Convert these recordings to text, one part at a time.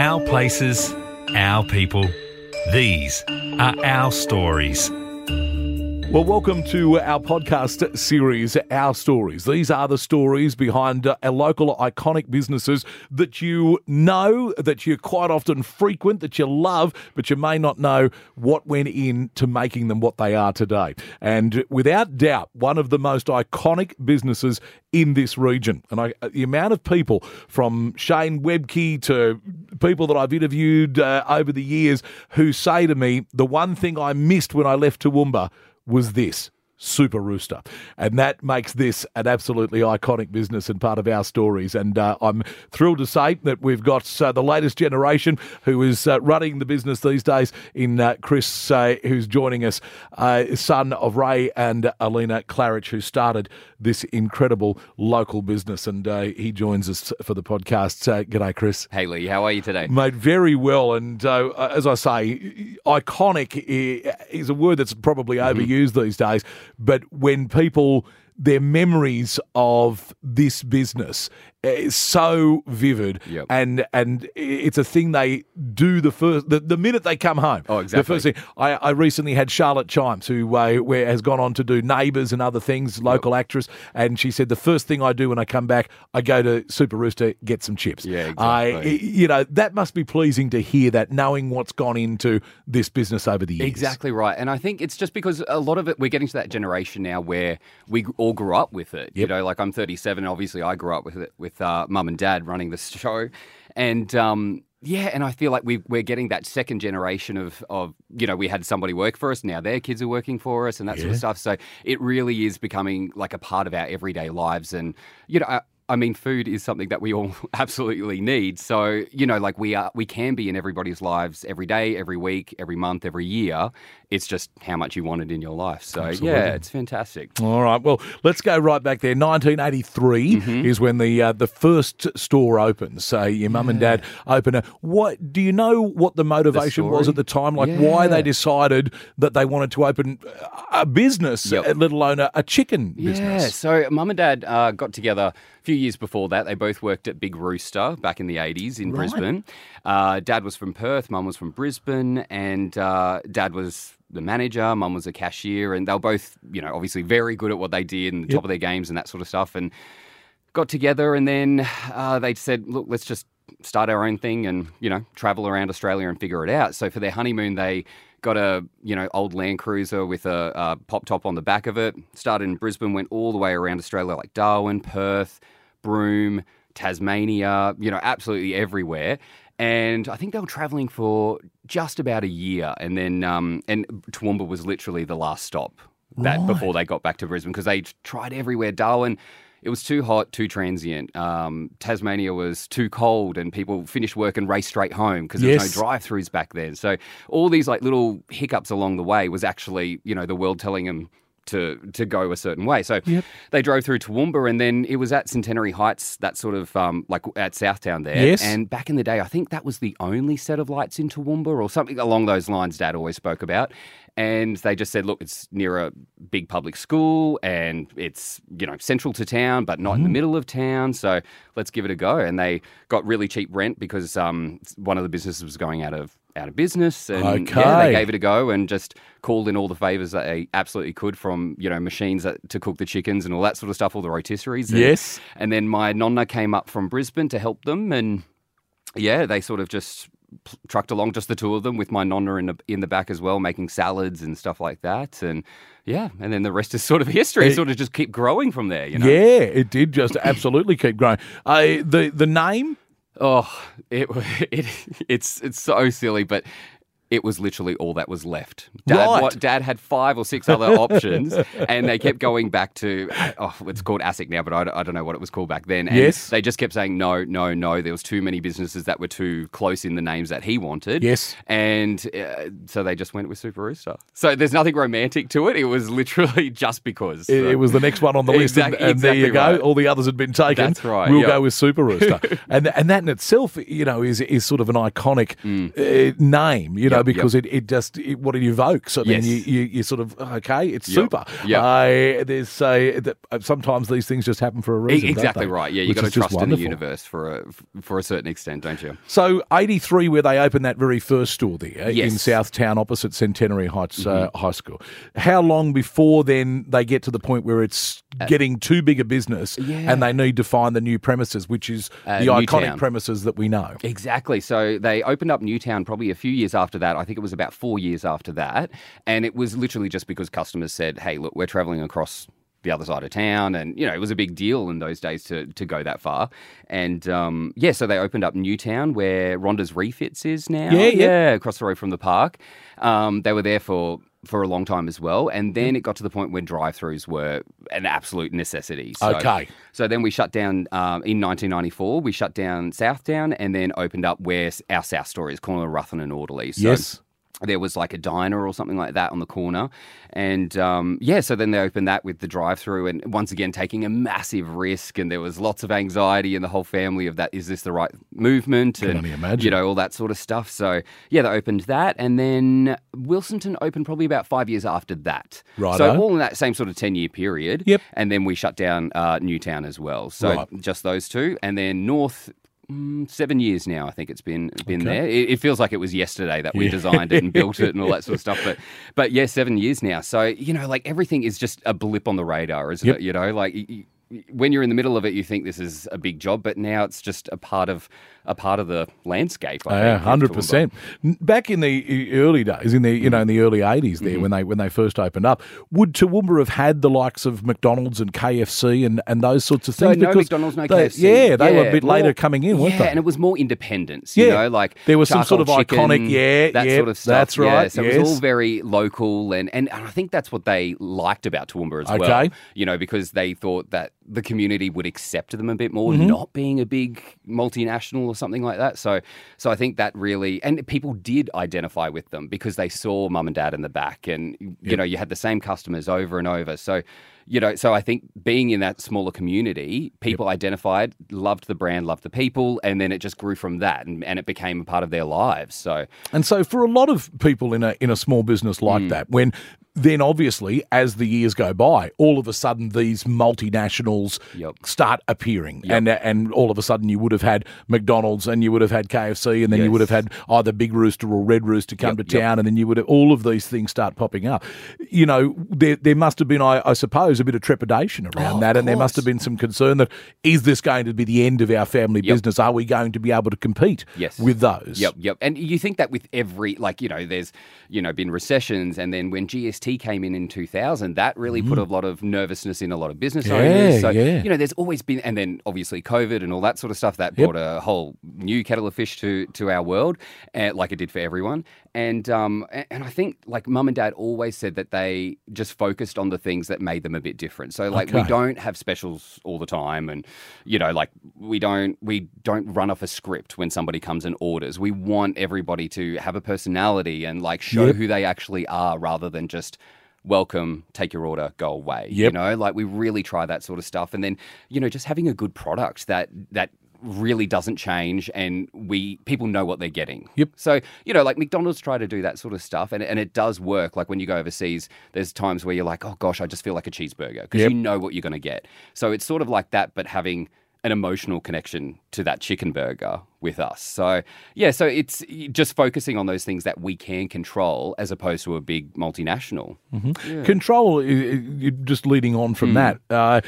Our places, our people. These are our stories. Well, welcome to our podcast series, Our Stories. These are the stories behind uh, our local iconic businesses that you know, that you quite often frequent, that you love, but you may not know what went into making them what they are today. And without doubt, one of the most iconic businesses in this region. And I, the amount of people from Shane Webcke to people that I've interviewed uh, over the years who say to me, the one thing I missed when I left Toowoomba was this. Super Rooster. And that makes this an absolutely iconic business and part of our stories. And uh, I'm thrilled to say that we've got uh, the latest generation who is uh, running the business these days in uh, Kris, uh, who's joining us, uh, son of Ray and Alina Klarich, who started this incredible local business. And he joins us for the podcast. Uh, g'day, Kris. Hey, Lee. How are you today? Mate, very well. And as I say, iconic is a word that's probably mm-hmm. overused these days but when people their memories of this business. Is so vivid. Yep. and and it's a thing they do the first the, the minute they come home. Oh exactly the first thing I, I recently had Charlotte Chimes who uh, where has gone on to do Neighbours and other things local yep. actress. And she said the first thing I do when I come back I go to Super Rooster get some chips. Yeah exactly. I you know that must be pleasing to hear that knowing what's gone into this business over the years. Exactly right. And I think it's just because a lot of it we're getting to that generation now where we all grew up with it yep. you know like I'm 37 obviously I grew up with it with uh, mum and dad running the show, and um, yeah, and I feel like we we're getting that second generation of of you know we had somebody work for us now their kids are working for us and that yeah. sort of stuff. So it really is becoming like a part of our everyday lives, and you know. I, I mean, food is something that we all absolutely need. So, you know, like we are, we can be in everybody's lives every day, every week, every month, every year. It's just how much you want it in your life. So, absolutely. yeah, it's fantastic. All right. Well, let's go right back there. 1983 mm-hmm. is when the uh, the first store opens. So your mum yeah. and dad open it. What do you know? What the motivation the was at the time? Like yeah. why they decided that they wanted to open a business, yep. let alone a, a chicken business. Yeah. So mum and dad uh, got together a few years before that, they both worked at Big Rooster back in the 80s in right. Brisbane. Uh, dad was from Perth, mum was from Brisbane, and uh, dad was the manager, mum was a cashier, and they were both, you know, obviously very good at what they did and the yep. top of their games and that sort of stuff. And got together, and then uh, they said, look, let's just start our own thing and, you know, travel around Australia and figure it out. So for their honeymoon, they got a you know old Land Cruiser with a, a, pop top on the back of it. Started in Brisbane, went all the way around Australia, like Darwin, Perth, Broome, Tasmania, you know, absolutely everywhere. And I think they were traveling for just about a year, and then um, and Toowoomba was literally the last stop that right. before they got back to Brisbane because they tried everywhere. Darwin it was too hot, too transient. Um, Tasmania was too cold, and people finished work and raced straight home because there yes. was no drive-throughs back then. So all these like little hiccups along the way was actually you know the world telling them to to go a certain way. So yep. they drove through Toowoomba, and then it was at Centenary Heights, that sort of um, like at Southtown there. Yes. And back in the day, I think that was the only set of lights in Toowoomba, or something along those lines. Dad always spoke about. And they just said, look, it's near a big public school and it's, you know, central to town, but not mm. in the mm-hmm. middle of town. So let's give it a go. And they got really cheap rent because um, one of the businesses was going out of out of business and okay. yeah they gave it a go and just called in all the favors that they absolutely could from you know machines that, to cook the chickens and all that sort of stuff all the rotisseries and, yes and then my nonna came up from Brisbane to help them and yeah they sort of just trucked along just the two of them with my nonna in the in the back as well, making salads and stuff like that. And yeah, and then the rest is sort of history. It, sort of just keep growing from there. You know? Yeah, it did just absolutely keep growing. Uh, the the name. Oh, it, it it's it's so silly, but it was literally all that was left. Dad, right. what, Dad had five or six other options, and they kept going back to oh, it's called ASIC now, but I, I don't know what it was called back then. And yes, they just kept saying no, no, no. There was too many businesses that were too close in the names that he wanted. Yes, and uh, so they just went with Super Rooster. So there's nothing romantic to it. It was literally just because it, it was the next one on the list, exactly, and, and exactly there you go. Right. All the others had been taken. That's right. We'll yep. go with Super Rooster, and and that in itself, you know, is is sort of an iconic mm. uh, name. You know, know, because it, it just it, what it evokes. I Yes. mean, you, you you sort of okay, it's Yep. super. Yeah, Uh, there's uh, that, uh, sometimes these things just happen for a reason. exactly right. Yeah, you got to trust in the universe for a for a certain extent, don't you? So, 83, where they opened that very first store there in Yes. Mm-hmm. Southtown opposite Centenary Heights uh, High School. How long before then they get to the point where it's getting too big a business Uh, yeah. and they need to find the new premises, which is Uh, the iconic premises that we know? Exactly. So they opened up Newtown probably a few years after that. I think it was about four years after that. And it was literally just because customers said, hey, look, we're traveling across the other side of town. And, you know, it was a big deal in those days to, to go that far. And um, yeah, so they opened up Newtown where Rhonda's Refits is now. Yeah, yeah. Yeah, across the road from the park. Um, they were there for. For a long time as well, and then it got to the point where drive-throughs were an absolute necessity. So, Okay. so then we shut down um, in 1994. We shut down Southtown and then opened up where our South store is, corner of Ruthven and Alderley. So Yes. There was like a diner or something like that on the corner. And um, yeah, so then they opened that with the drive through and once again taking a massive risk. And there was lots of anxiety in the whole family of that is this the right movement? and, only imagine. you know, all that sort of stuff. So yeah, they opened that. And then Wilsonton opened probably about five years after that. Right. So all in that same sort of 10 year period. Yep. And then we shut down uh, Newtown as well. So Right. just those two. And then North. Mm, Seven years now, I think it's been been Okay. there. It, it feels like it was yesterday that we designed it and built it and all that sort of stuff. But but yeah, seven years now. So you know, like everything is just a blip on the radar, isn't Yep. it? You know, like y- y- when you're in the middle of it, you think this is a big job, but now it's just a part of a part of the landscape. Yeah, hundred percent. Back in the early days, in the you know in the mm-hmm. early eighties, there mm-hmm. when they when they first opened up, would Toowoomba have had the likes of McDonald's and KFC and, and those sorts of So things? no McDonald's, no they- KFC. Yeah, they were a bit more- later coming in, weren't yeah, they? and it was more independence. You Yeah. know, like There was some sort of charcoal iconic- chicken, yeah, that yeah, sort of stuff. that's Yeah, right, so it was all very local, and, and and I think that's what they liked about Toowoomba as well. You know, because they thought that the community would accept them a bit more, Mm-hmm. not being a big multinational or something like that. So so I think that really, and people did identify with them because they saw mum and dad in the back, and you know, you had the same customers over and over. So you know, so I think being in that smaller community, people identified, loved the brand, loved the people, and then it just grew from that, and, and it became a part of their lives. So And so, for a lot of people in a in a small business like Mm. that, when then obviously as the years go by, all of a sudden these multinationals Yep. start appearing, and uh, and all of a sudden you would have had McDonald's and you would have had KFC, and then you would have had either Big Rooster or Red Rooster come Yep, to yep. town, and then you would have all of these things start popping up. You know, there there must have been, I, I suppose, a bit of trepidation around Oh, that, and there must have been some concern that is this going to be the end of our family Yep. business? Are we going to be able to compete Yes. with those? Yep, yep. And you think that with every, like, you know, there's, you know, been recessions. And then when GST came in in 2000, that really put a lot of nervousness in a lot of business Mm. Yeah, owners. So, yeah. you know, there's always been, and then obviously COVID and all that sort of stuff that Yep. brought a whole new kettle of fish to, to our world, uh, like it did for everyone. And, um, and I think, like, mum and dad always said that they just focused on the things that made them a bit different. So, like, we don't have specials all the time. And, you know, like, we don't, we don't run off a script when somebody comes and orders. We want everybody to have a personality and, like, show Yep. who they actually are rather than just, welcome, take your order, go away. You know, like we really try that sort of stuff. And then, you know, just having a good product that that really doesn't change and we people know what they're getting. Yep. So, you know, like McDonald's try to do that sort of stuff and, and it does work. Like when you go overseas, there's times where you're like, oh gosh, I just feel like a cheeseburger because Yep. you know what you're going to get. So it's sort of like that, but having an emotional connection to that chicken burger with us. So, yeah, so it's just focusing on those things that we can control as opposed to a big multinational. Control, i- i- you're just leading on from that. Uh,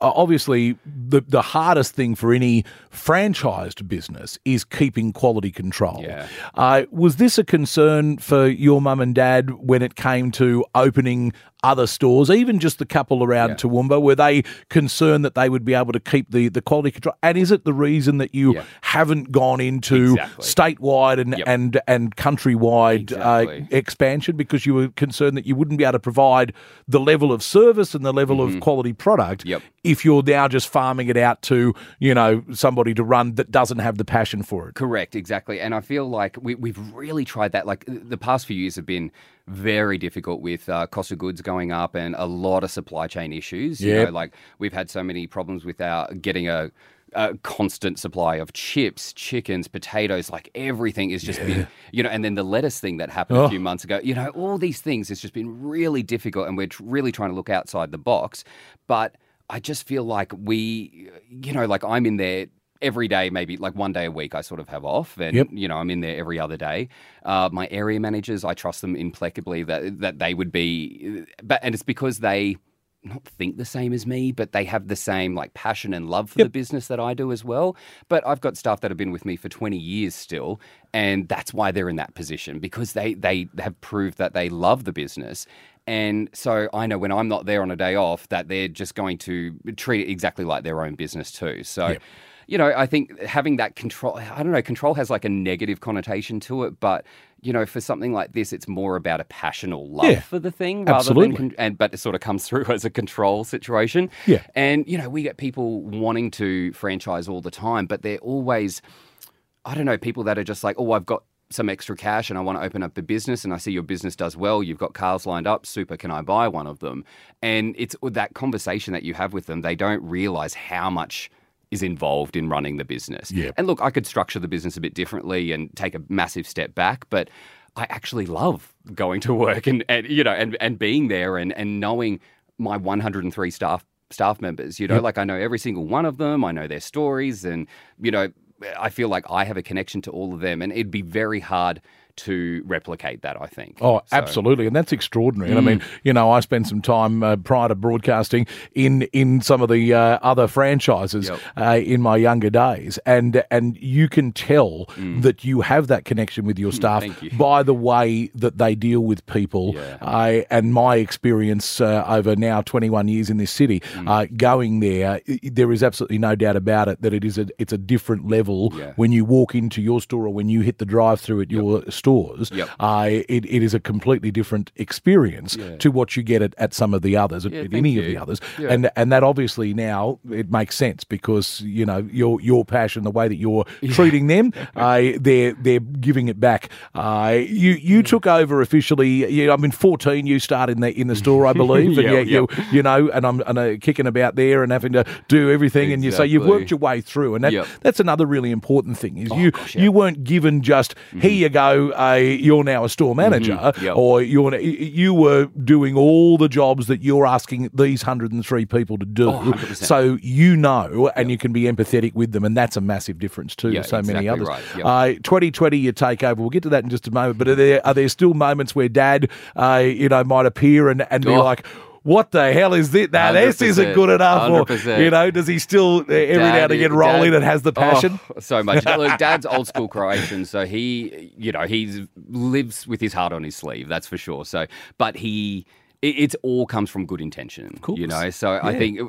obviously, the, the hardest thing for any franchised business is keeping quality control. Yeah. Uh, was this a concern for your mum and dad when it came to opening other stores, even just the couple around Yeah. Toowoomba? Were they concerned that they would be able to keep the, the quality control? And is it the reason that you Yeah. haven't gone into Exactly. statewide and, Yep. and, and countrywide uh, expansion because you were concerned that you wouldn't be able to provide the level of service and the level of quality product Mm-hmm. Yep. if you're now just farming it out to you know somebody to run that doesn't have the passion for it. Correct, exactly. And I feel like we, we've really tried that. Like the past few years have been very difficult with uh, cost of goods going up and a lot of supply chain issues. You know, like we've had so many problems with our getting a a constant supply of chips, chickens, potatoes, like everything is just been, you know, and then the lettuce thing that happened Oh. a few months ago, you know, all these things has just been really difficult and we're really trying to look outside the box. But I just feel like we, you know, like I'm in there every day, maybe like one day a week, I sort of have off, and Yep. you know I'm in there every other day. Uh, my area managers, I trust them implacably that that they would be, but and it's because they not think the same as me, but they have the same like passion and love for the business that I do as well. But I've got staff that have been with me for 20 years still, and that's why they're in that position because they they have proved that they love the business. And so I know when I'm not there on a day off that they're just going to treat it exactly like their own business too. So you know, I think having that control, I don't know, control has like a negative connotation to it, but you know, for something like this, it's more about a passion or love Yeah, for the thing rather absolutely. than, con- and but it sort of comes through as a control situation. Yeah. and you know, we get people wanting to franchise all the time, but they're always, I don't know, people that are just like, oh, I've got some extra cash and I want to open up a business and I see your business does well. You've got cars lined up. Super. Can I buy one of them? And it's that conversation that you have with them. They don't realize how much is involved in running the business. Yeah. And look, I could structure the business a bit differently and take a massive step back, but I actually love going to work and, and you know and, and being there and, and knowing my 103 staff staff members. You know, like I know every single one of them. I know their stories, and you know, I feel like I have a connection to all of them, and it'd be very hard to replicate that. I think. Oh, So- absolutely, and that's extraordinary. And I mean, Mm. you know, I spent some time uh, prior to broadcasting in in some of the uh, other franchises Yep. uh, in my younger days, and and you can tell that you have that connection with your staff Mm. You. by the way that they deal with people. Yeah. I and my experience uh, over now twenty one years in this city, Mm. uh, going there, there is absolutely no doubt about it that it is a it's a different level Yeah. when you walk into your store or when you hit the drive through at your stores. Yep. Uh, it, it is a completely different experience Yeah. to what you get at, at some of the others, Yeah, at any of the others, Yeah. and and that obviously now it makes sense because you know your your passion, the way that you're treating them, uh, they're they're giving it back. Uh, you you took over officially. You, I mean, 14. You started in the in the store, I believe, and Yeah, you, you you know, and I'm and, kicking about there and having to do everything, and you so you've worked your way through, and that, that's another really important thing is you gosh, you weren't given just here you go, uh, you're now a store manager, Yep. or you're you were doing all the jobs that you're asking these 103 people to do. Oh, so you know, and you can be empathetic with them, and that's a massive difference too Yeah, to so many others. right. Yep. Uh, 2020, you take over. We'll get to that in just a moment. But are there are there still moments where Dad, uh, you know, might appear and, and be Oh. like. What the hell is this? Now this isn't good enough. Or, 100%. you know, does he still uh, every now and Dad- again roll Dad- in and has the passion? Oh, so much. Look, Dad's old school Croatian, so he, you know, he lives with his heart on his sleeve. That's for sure. So, but he. It all comes from good intention, course. you know. So I think, uh,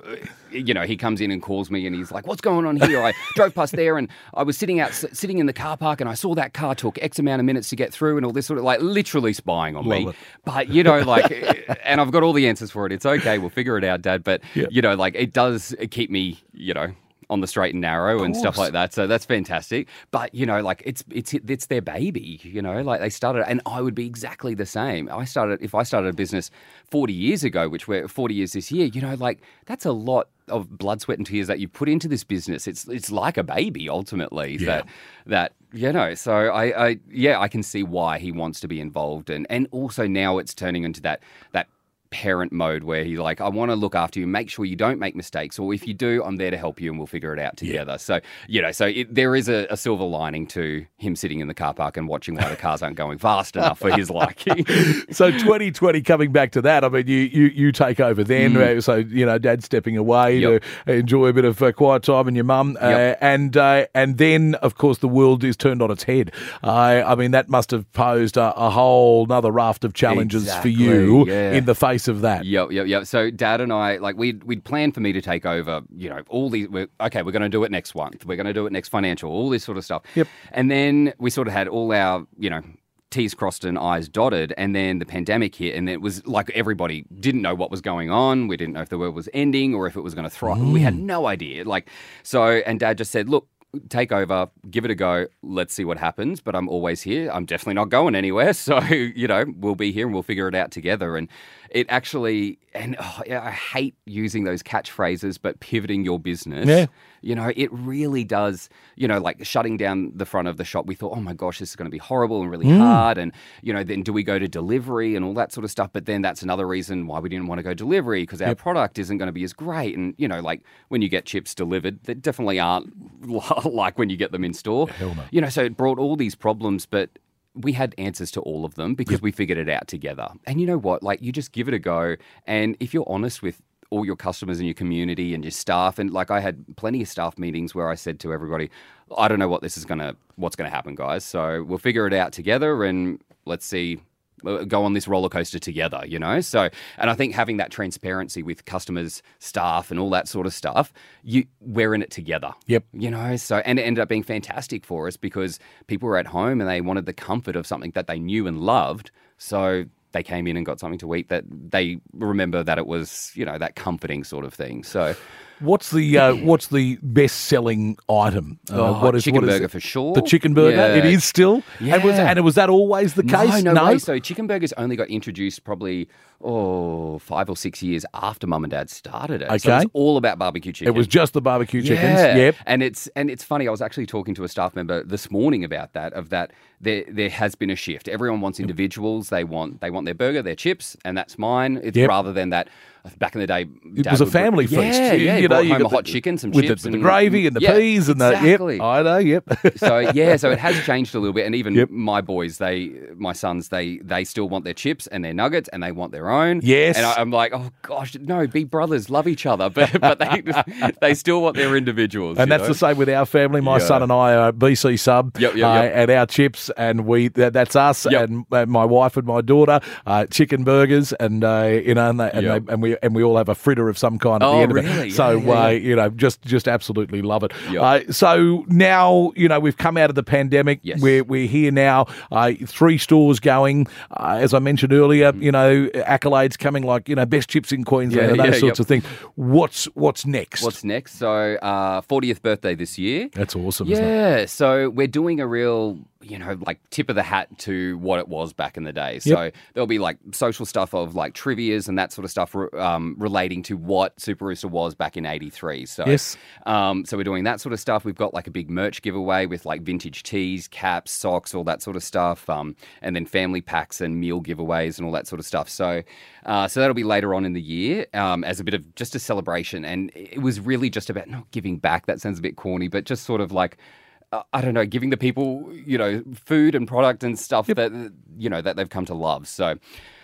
you know, he comes in and calls me, and he's like, "What's going on here?" I drove past there, and I was sitting out, sitting in the car park, and I saw that car took X amount of minutes to get through, and all this sort of like literally spying on Love me. it. But you know, like, and I've got all the answers for it. It's okay. We'll figure it out, Dad. But Yeah. you know, like, it does keep me, you know, on the straight and narrow and stuff like that. So that's fantastic. But you know, like it's it's it's their baby. You know, like they started, and I would be exactly the same. I started if I started a business forty years ago, which we're forty years this year. You know, like that's a lot of blood, sweat, and tears that you put into this business. It's it's like a baby ultimately. Yeah. That that you know. So I, I yeah, I can see why he wants to be involved, and and also now it's turning into that that parent mode where he's like, I want to look after you, make sure you don't make mistakes, or if you do, I'm there to help you and we'll figure it out together. So, you know, so it, there is a, a silver lining to him sitting in the car park and watching why the cars aren't going fast enough for his liking. so 2020 coming back to that i mean you you, you take over then Mm. uh, so you know dad's stepping away Yep. to enjoy a bit of uh, quiet time and your mum uh, and uh, and then of course the world is turned on its head uh, i mean that must have posed a, a whole another raft of challenges Exactly, for you yeah. in the face of that Yep, yep, yep. So dad and I, like, we'd, we'd planned for me to take over, you know, all these, we're, okay, we're going to do it next month. We're going to do it next financial, all this sort of stuff. Yep. And then we sort of had all our, you know, T's crossed and I's dotted. And then the pandemic hit, and it was like everybody didn't know what was going on. We didn't know if the world was ending or if it was going to thrive. We had no idea. Like, so, and dad just said, look, take over, give it a go. Let's see what happens. But I'm always here. I'm definitely not going anywhere. So, you know, we'll be here and we'll figure it out together. And it actually, and oh, yeah, I hate using those catchphrases, but pivoting your business. Yeah. You know, it really does, you know, like shutting down the front of the shop. We thought, oh my gosh, this is going to be horrible and really Mm. hard. And, you know, then do we go to delivery and all that sort of stuff? But then that's another reason why we didn't want to go delivery because our product isn't going to be as great. And, you know, like when you get chips delivered, they definitely aren't like when you get them in store. Hell no. You know, so it brought all these problems, but we had answers to all of them because we figured it out together. And you know what? Like, you just give it a go. And if you're honest with all your customers and your community and your staff, and like I had plenty of staff meetings where I said to everybody, I don't know what this is going to, what's going to happen, guys. So we'll figure it out together and let's see. Uh, Go on this roller coaster together, you know. So, and I think having that transparency with customers, staff, and all that sort of stuff, you we're in it together Yep. you know so and it ended up being fantastic for us because people were at home and they wanted the comfort of something that they knew and loved so they came in and got something to eat that they remember that it was you know that comforting sort of thing so What's the uh, what's the best selling item? Uh, Oh, what is chicken what is burger it? for sure. The chicken burger. Yeah. It is still. And was Yeah. and was that always the case? No, no, way. So chicken burgers only got introduced probably oh five or six years after mum and dad started it. So it Okay. was all about barbecue chicken. it was just the barbecue chickens. Yeah. Yep. And it's and it's funny. I was actually talking to a staff member this morning about that. Of that, there there has been a shift. Everyone wants individuals. They want they want their burger, their chips, and that's mine. It's Yep. rather than that. Back in the day, It Dad was a would family feast. Yeah, yeah. You know, you got a hot the- chicken, some with chips, the, the gravy and the Yeah, peas and exactly. the yep. I know. Yep. so yeah, so it has changed a little bit, and even Yep. my boys, they, my sons, they, they still want their chips and their nuggets, and they want their own. Yes. and I, I'm like, oh gosh, no, be brothers, love each other, but but they they still want their individuals. And that's know? the same with our family. My Yeah. son and I are BC sub, Yep, yep, uh, yep. and our chips, and we that, that's us, and, and my wife and my daughter, uh, chicken burgers, and uh, you know, and, they, and, they, and we and we all have a fritter of some kind at Oh, the end of it. really? So Yeah, yeah, uh, you know, just just absolutely love it. Yep. Uh, so now you know we've come out of the pandemic. Yes. We're we're here now. Uh, three stores going. Uh, as I mentioned earlier, you know, accolades coming like you know best chips in Queensland Yeah, and those sorts yep. of things. What's what's next? What's next? So, uh, 40th birthday this year. that's awesome. Isn't it? Yeah, so we're doing a real, you know, like tip of the hat to what it was back in the day. So there'll be like social stuff of like trivia's and that sort of stuff um, relating to what Super Rooster was back in '83. So Yes. um, so we're doing that sort of stuff. We've got like a big merch giveaway with like vintage tees, caps, socks, all that sort of stuff, um, and then family packs and meal giveaways and all that sort of stuff. So, uh, so that'll be later on in the year um, as a bit of just a celebration. And it was really just about not giving back. That sounds a bit corny, but just sort of like. Uh, I don't know, giving the people, you know, food and product and stuff that you know that they've come to love. So,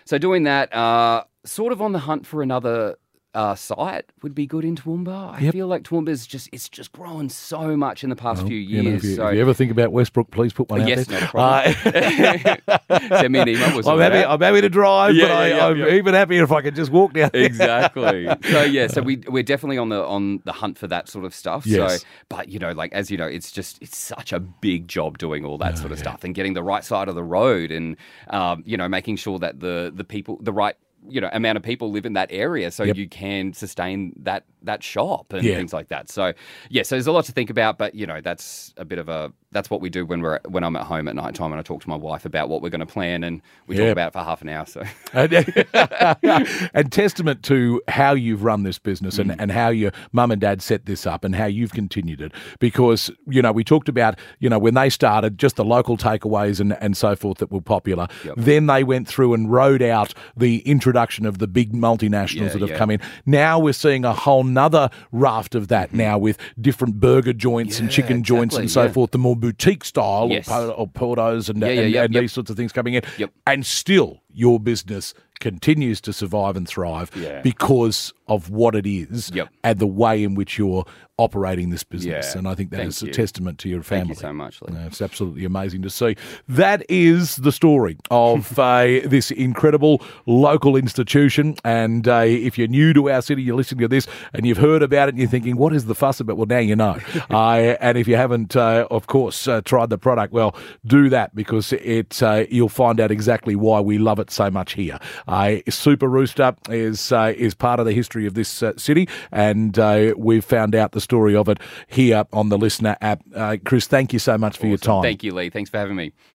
so doing that, uh, sort of on the hunt for another uh, site would be good in Toowoomba. I Yep. feel like Toowoomba's just it's just grown so much in the past few You know, years. if, you, so if you ever think about Westbrook, please put one out yes, there. not a problem. Uh, Send me an email. I'm happy. I'm happy to drive, Yeah, but I, yeah, yeah, I'm yeah. even happier if I could just walk down. there. exactly. So yeah, so we we're definitely on the on the hunt for that sort of stuff. Yes. So, but you know, like as you know, it's just it's such a big job doing all that sort of stuff and getting the right side of the road and um, you know making sure that the the people the right you know amount of people live in that area so Yep. you can sustain that that shop and Yeah. things like that. So yeah, so there's a lot to think about, but you know that's a bit of a that's what we do when we're when I'm at home at night time and I talk to my wife about what we're going to plan and we Yeah. talk about it for half an hour. So And, and testament to how you've run this business Mm. and, and how your mum and dad set this up and how you've continued it. Because, you know, we talked about, you know, when they started, just the local takeaways and, and so forth that were popular. Yep. Then they went through and rode out the introduction of the big multinationals Yeah, that have come in. Now we're seeing a whole nother raft of that now with different burger joints and Mm-hmm. Yeah, chicken joints and so yeah. forth, the more boutique style Yes. or, or portos and, Yeah, and, yep, and yep. these sorts of things coming in. Yep. And still, your business continues to survive and thrive because of what it is Yep. and the way in which you're operating this business. Yeah. And I think that Thank is a testament to your family. thank you so much. Lee. It's absolutely amazing to see. That is the story of uh, this incredible local institution. And uh, if you're new to our city, you're listening to this and you've heard about it and you're thinking, what is the fuss about? Well, now you know. and if you haven't, uh, of course, uh, tried the product, well, do that because it uh, you'll find out exactly why we love it so much here. Uh, Super Rooster is uh, is part of the history of this uh, city, and uh, we've found out the story of it here on the Listener app. Uh, Kris, thank you so much for your time. Thank you, Lee. Thanks for having me.